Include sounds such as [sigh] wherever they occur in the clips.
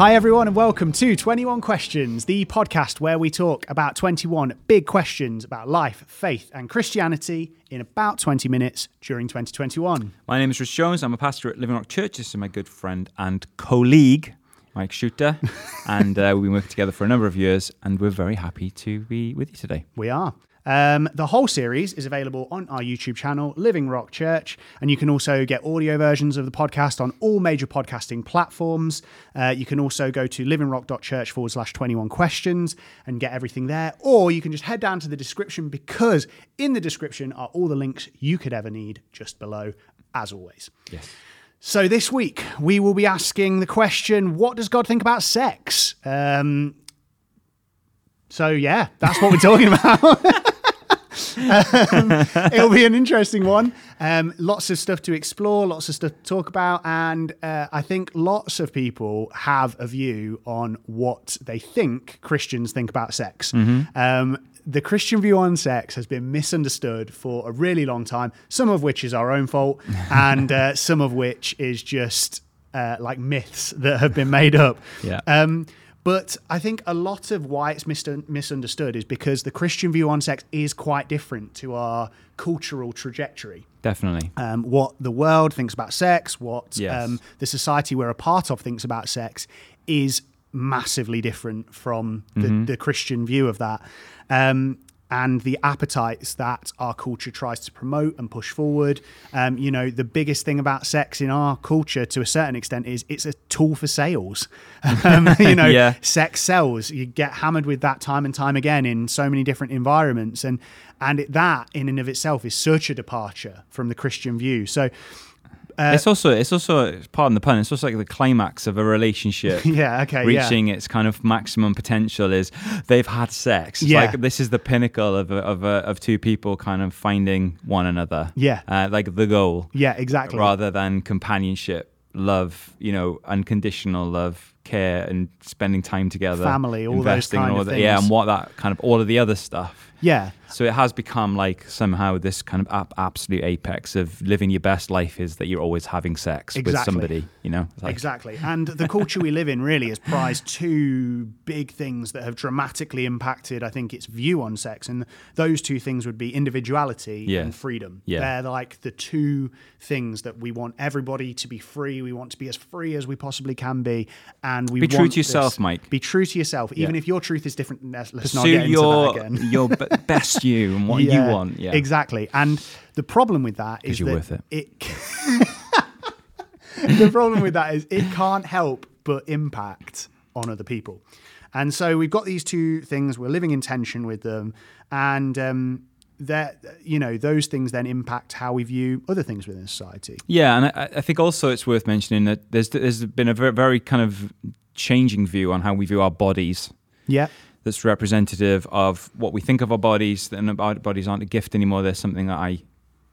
Hi, everyone, and welcome to 21 Questions, the podcast where we talk about 21 big questions about life, faith, and Christianity in about 20 minutes during 2021. My name is Rich Jones. I'm a pastor at Living Rock Church. This is my good friend and colleague, Mike Shooter. [laughs] and uh, we've been working together for a number of years, and we're very happy to be with you today. We are. Um, the whole series is available on our YouTube channel, Living Rock Church, and you can also get audio versions of the podcast on all major podcasting platforms. Uh, you can also go to livingrock.church forward slash 21 questions and get everything there, or you can just head down to the description because in the description are all the links you could ever need just below, as always. Yes. So this week we will be asking the question: What does God think about sex? Um, so yeah, that's what we're talking [laughs] about. Um, it'll be an interesting one. Um, lots of stuff to explore, lots of stuff to talk about, and uh, I think lots of people have a view on what they think Christians think about sex. Um, the Christian view on sex has been misunderstood for a really long time. Some of which is our own fault, [laughs] and uh, some of which is just uh, like myths that have been made up. Yeah. Um, but I think a lot of why it's mis- misunderstood is because the Christian view on sex is quite different to our cultural trajectory. Definitely. Um, what the world thinks about sex, what Yes. um, the society we're a part of thinks about sex, is massively different from the, the Christian view of that. Um, and the appetites that our culture tries to promote and push forward. Um, you know, the biggest thing about sex in our culture, to a certain extent, is it's a tool for sales. [laughs] Um, [laughs] you know, Yeah. sex sells. You get hammered with that time and time again in so many different environments, and and it, that in and of itself is such a departure from the Christian view. So, Uh, it's also, it's also, pardon the pun, it's also like the climax of a relationship. [laughs] yeah, okay, yeah. Reaching its kind of maximum potential is they've had sex. It's Yeah. like this is the pinnacle of a, of a, of two people kind of finding one another. Yeah. uh, like the goal. Yeah, exactly. rather than companionship, love, you know, unconditional love, care, and spending time together, Family, all those investing kind all of the, yeah, and what that kind of all of the other stuff. Yeah, So it has become like somehow this kind of absolute apex of living your best life is that you're always having sex with Exactly. somebody, you know. Like- exactly. And the culture we live in really has prized two big things that have dramatically impacted, I think, its view on sex. And those two things would be individuality Yeah. and freedom. Yeah. They're like the two things that we want everybody to be free. We want to be as free as we possibly can be. And we Be true to yourself, this- Mike. Be true to yourself. Even Yeah. if your truth is different, let's, let's not get into your that again. [laughs] your b- best you and what you want. Yeah, Exactly. And the problem with that is you're that worth it. [laughs] the problem with that is it can't help but impact on other people. And so we've got these two things, we're living in tension with them, and um, that you know, those things then impact how we view other things within society. Yeah, and I, I think also it's worth mentioning that there's there's been a very, very kind of changing view on how we view our bodies. Yeah. That's representative of what we think of our bodies, and our bodies aren't a gift anymore. They're something that I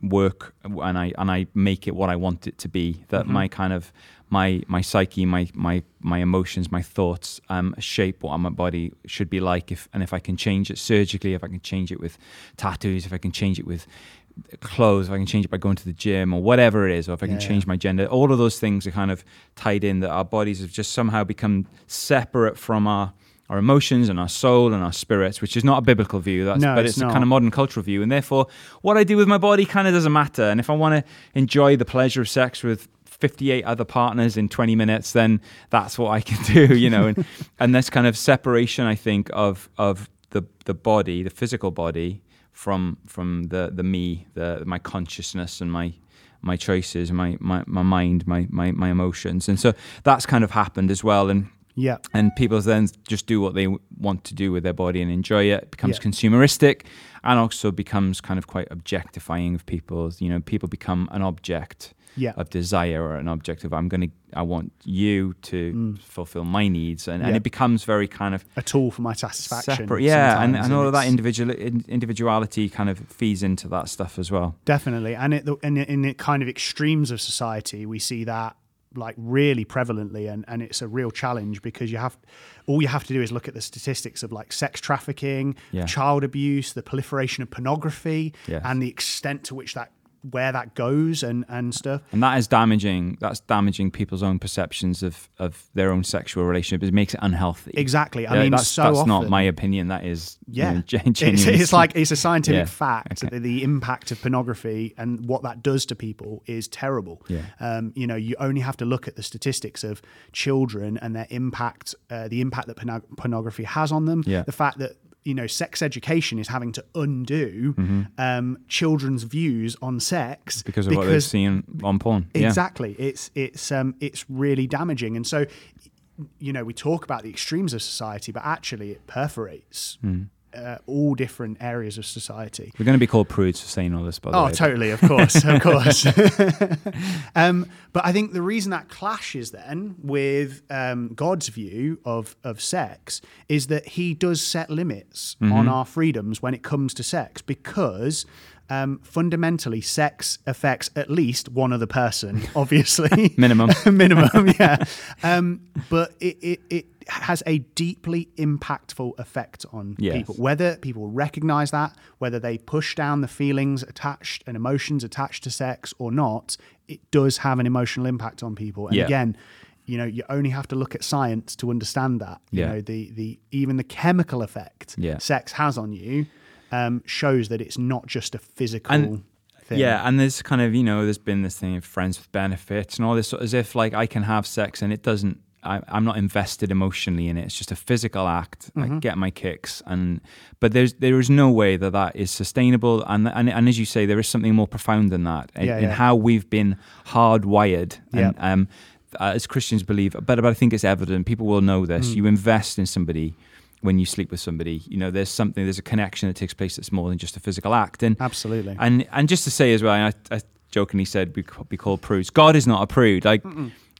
work and I and I make it what I want it to be. That Mm-hmm. my kind of my my psyche, my my my emotions, my thoughts um, shape what my body should be like. If and if I can change it surgically, if I can change it with tattoos, if I can change it with clothes, if I can change it by going to the gym or whatever it is, or if I can Yeah, change my gender, all of those things are kind of tied in. That our bodies have just somehow become separate from our our emotions and our soul and our spirits, which is not a biblical view. That's No, but it's it's, a kind of modern cultural view, and therefore what I do with my body kind of doesn't matter. And if I want to enjoy the pleasure of sex with 58 other partners in 20 minutes, then that's what I can [laughs] do, you know. And [laughs] and this kind of separation, I think, of of the the body, the physical body, from from the the me, the my consciousness and my my choices, my my, my mind, my, my my emotions, and so that's kind of happened as well. And Yeah. and people then just do what they want to do with their body and enjoy it. It becomes Yeah. consumeristic and also becomes kind of quite objectifying of people. You know, people become an object Yeah. of desire or an object of I'm going to I want you to fulfill my needs and, and Mm. It becomes very kind of A tool for my satisfaction. separate. Yeah, and, sometimes, and all of that individual individuality kind of feeds into that stuff as well. Definitely, and it and in the kind of extremes of society, we see that like really prevalently, and and it's a real challenge because you have all you have to do is look at the statistics of like sex trafficking, Yeah. child abuse, the proliferation of pornography, Yes. and the extent to which that where that goes and and stuff. And that is damaging. That's damaging people's own perceptions of, of their own sexual relationship. It makes it unhealthy. Exactly. I Yeah, mean, that's, so that's often, not my opinion. That is, you Yeah, know, gen- it's, it's like it's a scientific Yeah, fact okay. that the impact of pornography and what that does to people is terrible. Yeah. Um, you know, you only have to look at the statistics of children and their impact, uh, the impact that porno- pornography has on them. Yeah. The fact that you know, sex education is having to undo Mm-hmm. um, children's views on sex because of what they've seen on porn. Yeah. Exactly. It's it's um it's really damaging, and so you know we talk about the extremes of society, but actually it perforates Hmm. Uh, all different areas of society. We're going to be called prudes for saying all this, by the Oh, way. totally, of course, of [laughs] course. [laughs] um, but I think the reason that clashes then with um, God's view of, of sex is that he does set limits Mm-hmm. on our freedoms when it comes to sex because um, fundamentally sex affects at least one other person, obviously. [laughs] Minimum. Minimum, yeah. Um, but it, it, it has a deeply impactful effect on Yes. people whether people recognize that, whether they push down the feelings attached and emotions attached to sex or not, it does have an emotional impact on people. And Yeah. again, you know, you only have to look at science to understand that. You Yeah. know, the the even the chemical effect Yeah. sex has on you um, shows that it's not just a physical And- thing. Yeah, and there's kind of you know there's been this thing of friends with benefits and all this, as if like I can have sex and it doesn't. I, I'm not invested emotionally in it. It's just a physical act. Mm-hmm. I get my kicks, and but there's there is no way that that is sustainable. And and, and as you say, there is something more profound than that in, Yeah, in how we've been hardwired. Yeah. And, um, uh, as Christians believe, but, but I think it's evident. People will know Mm. this. You invest in somebody when you sleep with somebody. You know, there's something, there's a connection that takes place that's more than just a physical act. And Absolutely. and and just to say as well, I, I jokingly said we be called prudes. God is not a prude. Like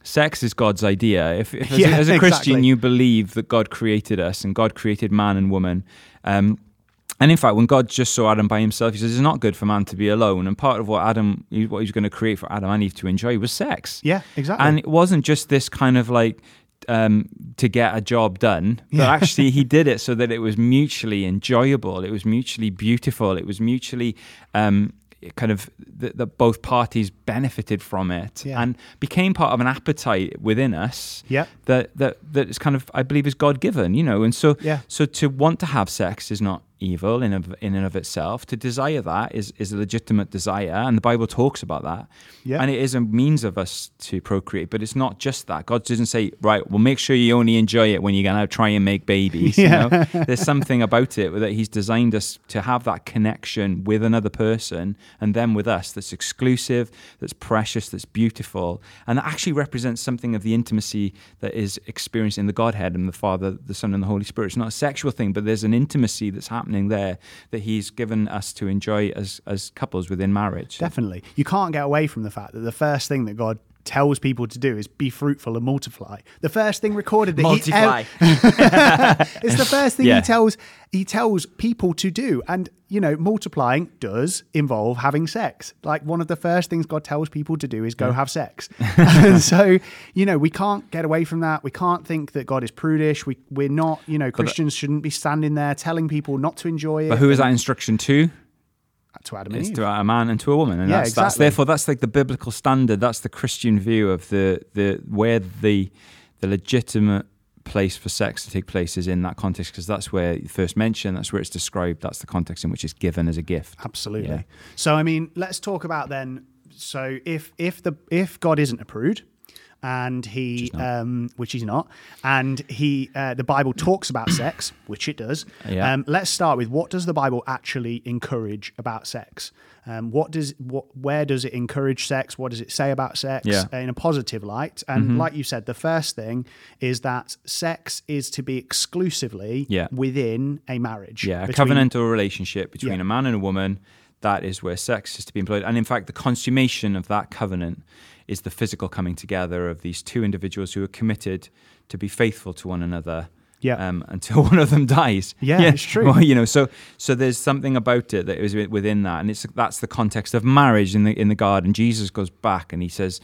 sex is God's idea. If, if as, a, [laughs] as a Christian exactly. you believe that God created us and God created man and woman. Um, and in fact, when God just saw Adam by himself, he says it's not good for man to be alone. And part of what Adam, what he was going to create for Adam and Eve to enjoy was sex. yeah, exactly. And it wasn't just this kind of like um, to get a job done, but Yeah. actually he [laughs] did it so that it was mutually enjoyable, it was mutually beautiful, it was mutually um, kind of that, that both parties benefited from it Yeah. and became part of an appetite within us Yeah. that that that is kind of I believe is God given, you know, and so Yeah. so to want to have sex is not evil in of, in and of itself. To desire that is is a legitimate desire, and the Bible talks about that. Yeah. And it is a means of us to procreate, but it's not just that. God doesn't say, right, well, make sure you only enjoy it when you're going to try and make babies. [laughs] Yeah. You know? There's something about it that He's designed us to have that connection with another person and then with us that's exclusive, that's precious, that's beautiful, and that actually represents something of the intimacy that is experienced in the Godhead and the Father, the Son, and the Holy Spirit. It's not a sexual thing, but there's an intimacy that's happening there that He's given us to enjoy as, as couples within marriage. Definitely. You can't get away from the fact that the first thing that God tells people to do is be fruitful and multiply. The first thing recorded that Multiply. he [laughs] it's the [laughs] first thing Yeah. he tells he tells people to do. And you know, multiplying does involve having sex. Like one of the first things God tells people to do is go have sex. and [laughs] so, you know, we can't get away from that. We can't think that God is prudish. We we're not, you know, uh, Christians shouldn't be standing there telling people not to enjoy it. But who is that instruction to? To Adam and It's Eve. to a man and to a woman, and Yeah, that's, that's therefore that's like the biblical standard. That's the Christian view of the the where the the legitimate place for sex to take place is in that context because that's where you first mentioned. That's where it's described. That's the context in which it's given as a gift. Absolutely. Yeah. So I mean, let's talk about then. So if if the if God isn't a prude, and he um, which he's not, and he uh, the Bible talks about sex, which it does. Yeah. Um, let's start with what does the Bible actually encourage about sex? Um, what does what where does it encourage sex? What does it say about sex Yeah. Mm-hmm. in a positive light? And like you said, the first thing is that sex is to be exclusively Yeah. within a marriage. Yeah, a between- covenantal relationship between Yeah. a man and a woman. That is where sex is to be employed, and in fact, the consummation of that covenant is the physical coming together of these two individuals who are committed to be faithful to one another. Yeah. Um, until [laughs] one of them dies. Yeah, it's true. Well, you know, so so there's something about it that is wi- within that, and it's that's the context of marriage in the in the garden. Jesus goes back and he says,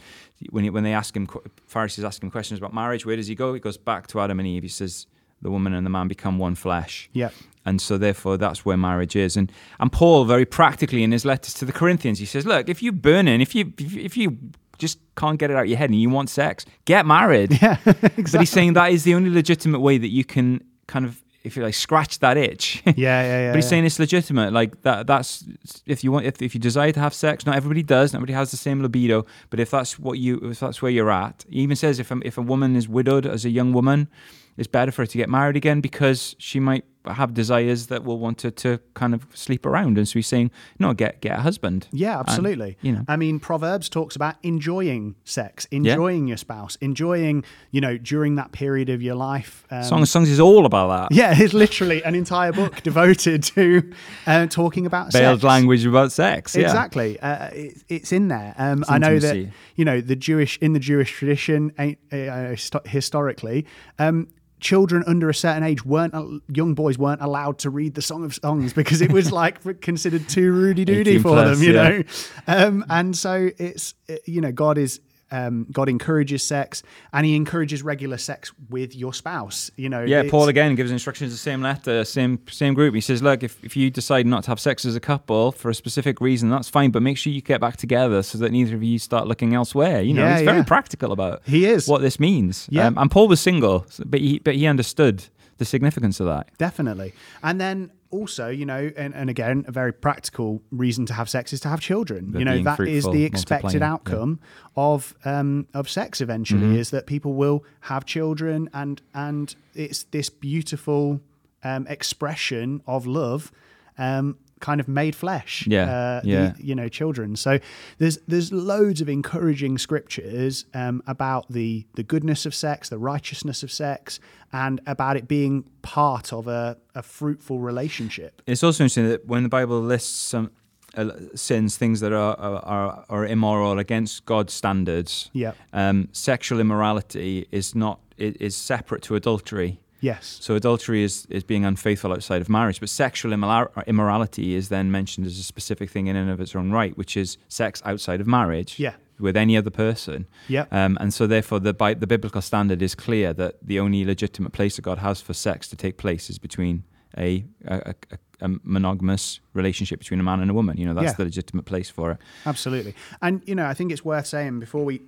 when he, when they ask him, Pharisees ask him questions about marriage, where does he go? He goes back to Adam and Eve. He says, the woman and the man become one flesh. Yeah. And so, therefore, that's where marriage is. And and Paul, very practically, in his letters to the Corinthians, he says, "Look, if you burn in, if you if you just can't get it out of your head and you want sex, get married." [laughs] Yeah. exactly. But he's saying that is the only legitimate way that you can kind of, if you like, scratch that itch. [laughs] Yeah, yeah, yeah. But he's yeah. saying it's legitimate. Like that. That's if you want. If, if you desire to have sex, not everybody does. Not everybody has the same libido. But if that's what you, if that's where you're at, he even says if if a woman is widowed as a young woman, it's better for her to get married again because she might have desires that will want her to kind of sleep around. And so he's saying, no, get get a husband. Yeah, absolutely. you know. I mean, Proverbs talks about enjoying sex, enjoying your spouse, enjoying, you know, during that period of your life. Um, Song of Songs is all about that. yeah, [laughs] it's literally an entire book [laughs] devoted to uh, talking about Veiled sex. language about sex. Yeah. Exactly, uh, it, it's in there. Um, I know that you know the Jewish in the Jewish tradition, uh, historically, um, children under a certain age weren't young boys weren't allowed to read the Song of Songs because it was like [laughs] considered too rudy doody 18 for plus, them, you yeah. know. Um, and so it's you know God is. Um, God encourages sex, and He encourages regular sex with your spouse. You know, Yeah, Paul again gives instructions the same letter, same same group. He says, look, if, if you decide not to have sex as a couple for a specific reason, that's fine, but make sure you get back together so that neither of you start looking elsewhere. You know, Yeah, he's very practical about He is. what this means. Yeah. Um, and Paul was single, but he but he understood the significance of that. Definitely. And then also, you know, and, and again, a very practical reason to have sex is to have children. You know, that is fruitful, the expected multiplying, yeah. outcome of um, of sex eventually Mm-hmm. is that people will have children and and it's this beautiful um, expression of love um, kind of made flesh. Yeah, Uh, the- you know, children. So there's there's loads of encouraging scriptures um, about the the goodness of sex, the righteousness of sex, and about it being part of a, a fruitful relationship. It's also interesting that when the Bible lists some uh, sins, things that are, are are immoral against God's standards, Yeah. um, sexual immorality is not is separate to adultery. Yes. So adultery is, is being unfaithful outside of marriage, but sexual immora- immorality is then mentioned as a specific thing in and of its own right, which is sex outside of marriage Yeah. with any other person. Yeah. Um, and so therefore the Bi- the biblical standard is clear that the only legitimate place that God has for sex to take place is between a, a, a, a monogamous relationship between a man and a woman. You know, that's Yeah. the legitimate place for it. Absolutely. And you know, I think it's worth saying before we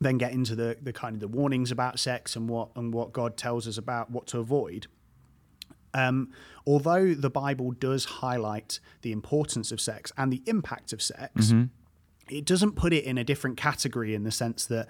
then get into the, the kind of the warnings about sex and what and what God tells us about what to avoid. Um, although the Bible does highlight the importance of sex and the impact of sex, it doesn't put it in a different category in the sense that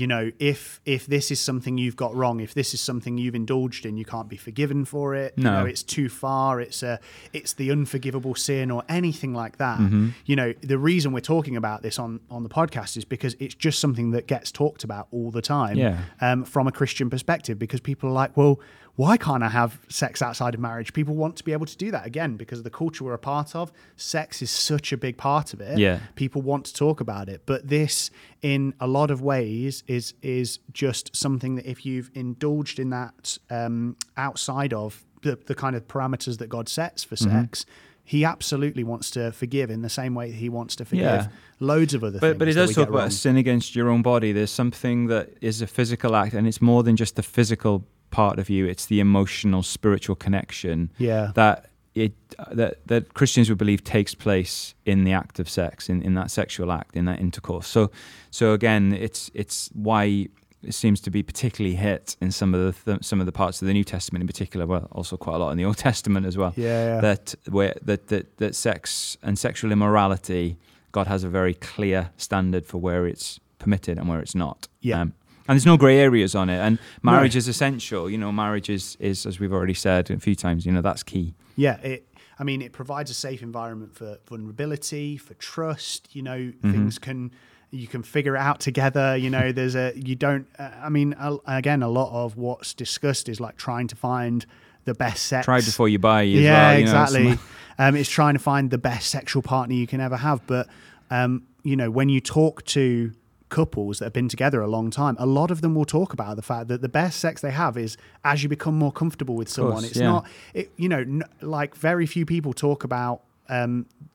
you know if if this is something you've got wrong if this is something you've indulged in you can't be forgiven for it you No. know it's too far it's a it's the unforgivable sin or anything like that Mm-hmm. you know the reason we're talking about this on on the podcast is because it's just something that gets talked about all the time Yeah. um, from a christian perspective because people are like well why can't I have sex outside of marriage? People want to be able to do that again because of the culture we're a part of. Sex is such a big part of it Yeah. people want to talk about it but this in a lot of ways is is just something that if you've indulged in that um, outside of the, the kind of parameters that god sets for Mm-hmm. sex he absolutely wants to forgive in the same way that he wants to forgive Yeah. loads of other But things but it that does talk about wrong. a sin against your own body. There's something that is a physical act, and it's more than just the physical part of you. It's the emotional, spiritual connection Yeah. that it that that Christians would believe takes place in the act of sex, in, in that sexual act, in that intercourse. So so again, it's it's why it seems to be particularly hit in some of the th- some of the parts of the New Testament in particular, well, also quite a lot in the [laughs] Old Testament as well yeah, yeah. that where that, that that sex and sexual immorality, God has a very clear standard for where it's permitted and where it's not. Yeah. Um, and there's no grey areas on it. And marriage is essential. You know, marriage is, is, as we've already said a few times, you know, that's key. Yeah, it. I mean, it provides a safe environment for vulnerability, for trust. You know, Mm-hmm. things can you can figure it out together. You know, [laughs] there's a you don't. Uh, I mean, a, again, a lot of what's discussed is like trying to find the best sex. Try before you buy. Yeah, well, you exactly. some- [laughs] um, it's trying to find the best sexual partner you can ever have. But um, you know, when you talk to couples that have been together a long time, a lot of them will talk about the fact that the best sex they have is as you become more comfortable with someone. course, it's yeah. not, it, you know, n- like very few people talk about. Um,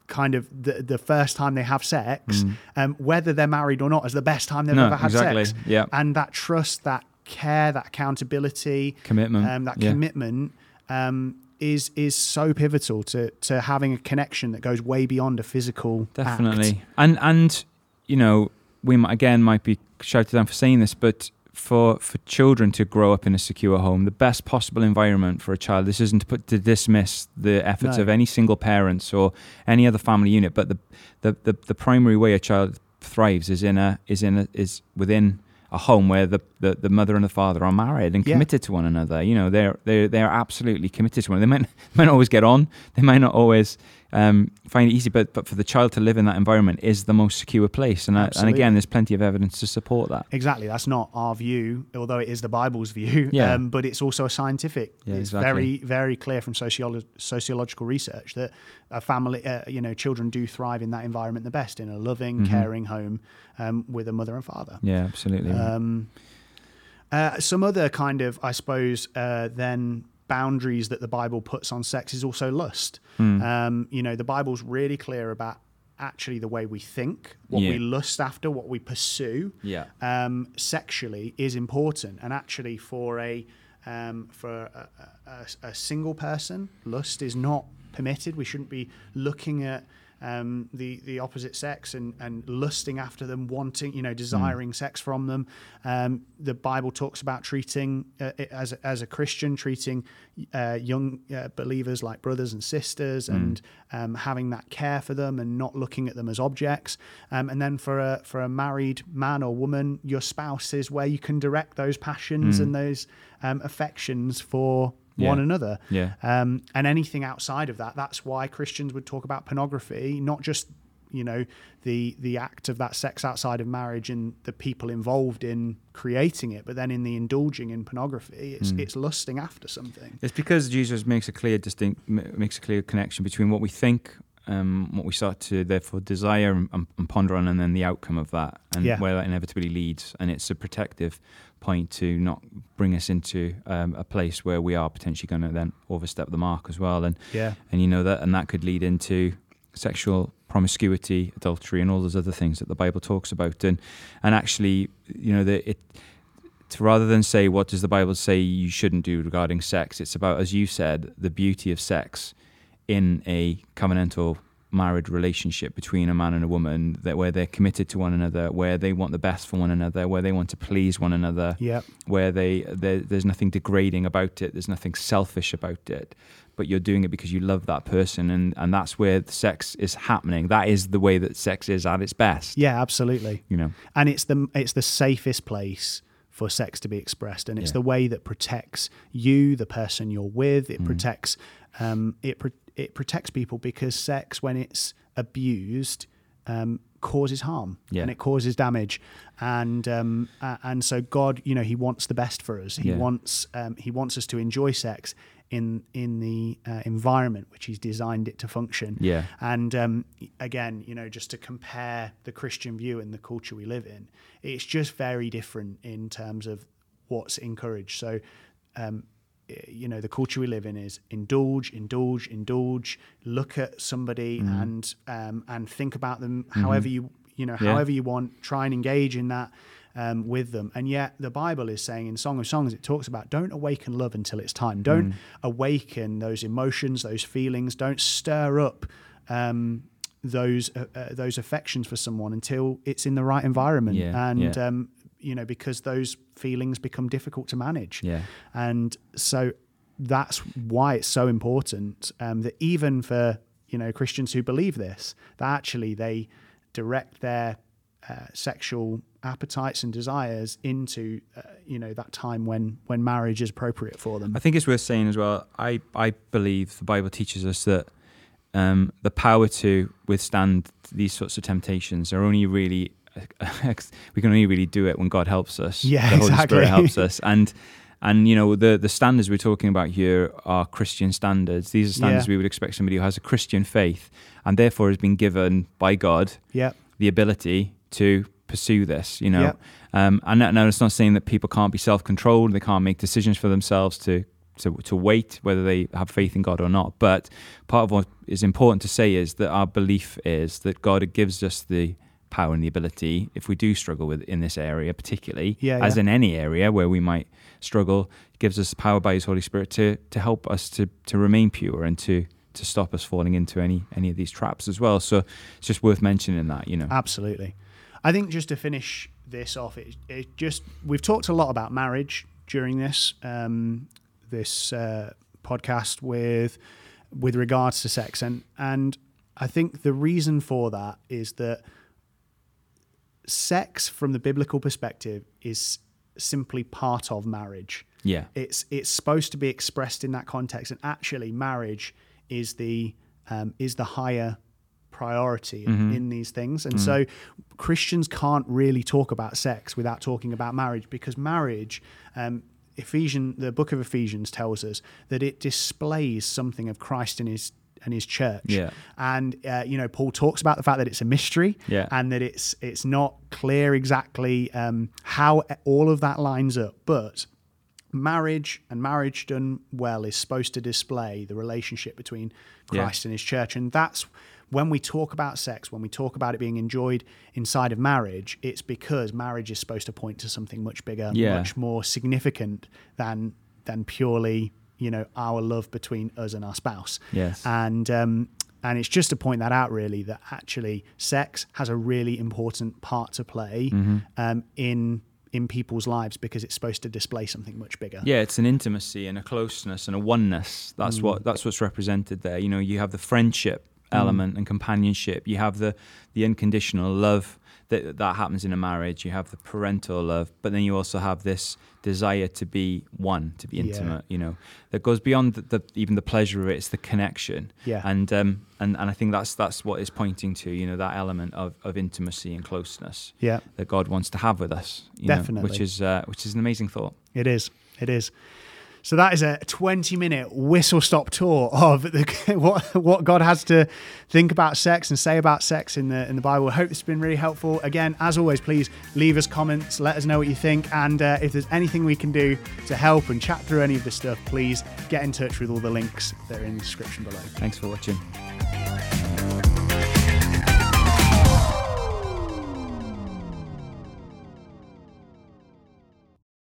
kind of the the first time they have sex, um, whether they're married or not, as the best time they've Mm. No, ever had exactly. sex. Yeah. and that trust, that care, that accountability, Commitment. um, that yeah. commitment um, is is so pivotal to to having a connection that goes way beyond a physical. act. Definitely. And and you know, we might, again might be shouted down for saying this, but for for children to grow up in a secure home, the best possible environment for a child. This isn't to put to dismiss the efforts No. of any single parents or any other family unit, but the, the the the primary way a child thrives is in a is in a is within a home where the, the, the mother and the father are married and Yeah. committed to one another. You know, they're they they're absolutely committed to one. They might [laughs] might not always get on. They might not always um, find it easy, but but for the child to live in that environment is the most secure place. And I, and again, there's plenty of evidence to support that. Exactly. That's not our view, although it is the Bible's view. [laughs] Yeah. Um, but it's also a scientific. Yeah, it's exactly. very, very clear from sociolo- sociological research that a family, uh, you know, children do thrive in that environment the best, in a loving, Mhm. caring home um, with a mother and father. Yeah, absolutely. Um, uh, some other kind of, I suppose, uh, then boundaries that the Bible puts on sex is also lust. Hmm. Um, you know, the Bible's really clear about actually the way we think, what Yeah. we lust after, what we pursue yeah. um, sexually is important, and actually for a um, for a, a, a single person, lust is not permitted. We shouldn't be looking at um, the the opposite sex and, and lusting after them, wanting you know desiring sex from them. Um, the Bible talks about treating uh, as a, as a Christian treating uh, young uh, believers like brothers and sisters, and um, having that care for them and not looking at them as objects. Um, and then for a for a married man or woman, your spouse is where you can direct those passions and those um, affections for one another. Yeah. Um, and anything outside of that, that's why Christians would talk about pornography, not just you know the the act of that sex outside of marriage and the people involved in creating it, but then in the indulging in pornography, it's Hmm. it's lusting after something. It's because Jesus makes a clear distinct makes a clear connection between what we think, um, what we start to therefore desire and, and, ponder on, and then the outcome of that, and Yeah. where that inevitably leads. And it's a protective point to not bring us into um, a place where we are potentially going to then overstep the mark as well. And Yeah, and you know that, and that could lead into sexual promiscuity, adultery, and all those other things that the Bible talks about. And and actually, you know, that it to rather than say what does the Bible say you shouldn't do regarding sex, it's about, as you said, the beauty of sex in a covenantal married relationship between a man and a woman that where they're committed to one another where they want the best for one another where they want to please one another yeah, where they there's nothing degrading about it there's nothing selfish about it but you're doing it because you love that person and and that's where the sex is happening that is the way that sex is at its best yeah, absolutely. you know and it's the it's the safest place for sex to be expressed, and it's Yeah. the way that protects you, the person you're with. Mm. It protects um, it it protects people because sex, when it's abused, um, causes harm Yeah. and it causes damage, and um, a- and so God, you know, He wants the best for us. He Yeah. wants um, He wants us to enjoy sex in in the uh, environment which He's designed it to function. Yeah. And um, again, you know, just to compare the Christian view and the culture we live in, it's just very different in terms of what's encouraged. So, um, you know, the culture we live in is indulge, indulge, indulge. Look at somebody and um, and think about them however you you know Yeah. however you want. Try and engage in that. Um, with them, and yet the Bible is saying in Song of Songs, it talks about don't awaken love until it's time. Don't awaken those emotions, those feelings. Don't stir up um, those uh, uh, those affections for someone until it's in the right environment Yeah, and yeah. Um, you know because those feelings become difficult to manage yeah and so that's why it's so important um, that even for you know Christians who believe this that actually they direct their uh, sexual appetites and desires into uh, you know that time when when marriage is appropriate for them I think it's worth saying as well. I, I believe the Bible teaches us that um, the power to withstand these sorts of temptations are only really [laughs] we can only really do it when God helps us. Yeah, the Holy exactly. Spirit helps us, and and you know the the standards we're talking about here are Christian standards. These are standards Yeah. we would expect somebody who has a Christian faith and therefore has been given by God yeah the ability to pursue this, you know. Um, and now it's not saying that people can't be self-controlled, they can't make decisions for themselves to, to to wait whether they have faith in God or not. But part of what is important to say is that our belief is that God gives us the power and the ability if we do struggle with in this area particularly Yeah, as yeah. in any area where we might struggle gives us power by his holy spirit to to help us to to remain pure and to to stop us falling into any any of these traps as well so it's just worth mentioning that you know Absolutely. I think just to finish this off, it, it just we've talked a lot about marriage during this um, this uh, podcast with with regards to sex, and and I think the reason for that is that sex, from the biblical perspective, is simply part of marriage. yeah It's it's supposed to be expressed in that context, and actually, marriage is the um, is the higher priority in, in these things. And so, Christians can't really talk about sex without talking about marriage because marriage. Um, Ephesian, the book of Ephesians tells us that it displays something of Christ in his and his church. Yeah. And uh, you know, Paul talks about the fact that it's a mystery, Yeah. and that it's it's not clear exactly um, how all of that lines up. But marriage and marriage done well is supposed to display the relationship between Yeah. Christ and his church. And that's when we talk about sex, when we talk about it being enjoyed inside of marriage, it's because marriage is supposed to point to something much bigger, Yeah. much more significant than than purely, you know, our love between us and our spouse. Yes. And um and it's just to point that out really that actually sex has a really important part to play Mm-hmm. um, in in people's lives because it's supposed to display something much bigger. Yeah, it's an intimacy and a closeness and a oneness. That's Mm. what that's what's represented there. You know, you have the friendship Mm. element and companionship. You have the the unconditional love that that happens in a marriage. You have the parental love, but then you also have this desire to be one, to be Yeah. intimate. You know, that goes beyond the, the even the pleasure of it. It's the connection. Yeah. and um and and I think that's that's what it's pointing to. You know, that element of of intimacy and closeness Yeah, that God wants to have with us. You know, Definitely. which is uh, which is an amazing thought. it is. It is. So that is a 20 minute whistle stop tour of the, [laughs] what what God has to think about sex and say about sex in the in the Bible. I hope has been really helpful. Again, as always, please leave us comments, let us know what you think, and uh, if there's anything we can do to help and chat through any of this stuff, please get in touch with all the links that are in the description below. Thanks for watching.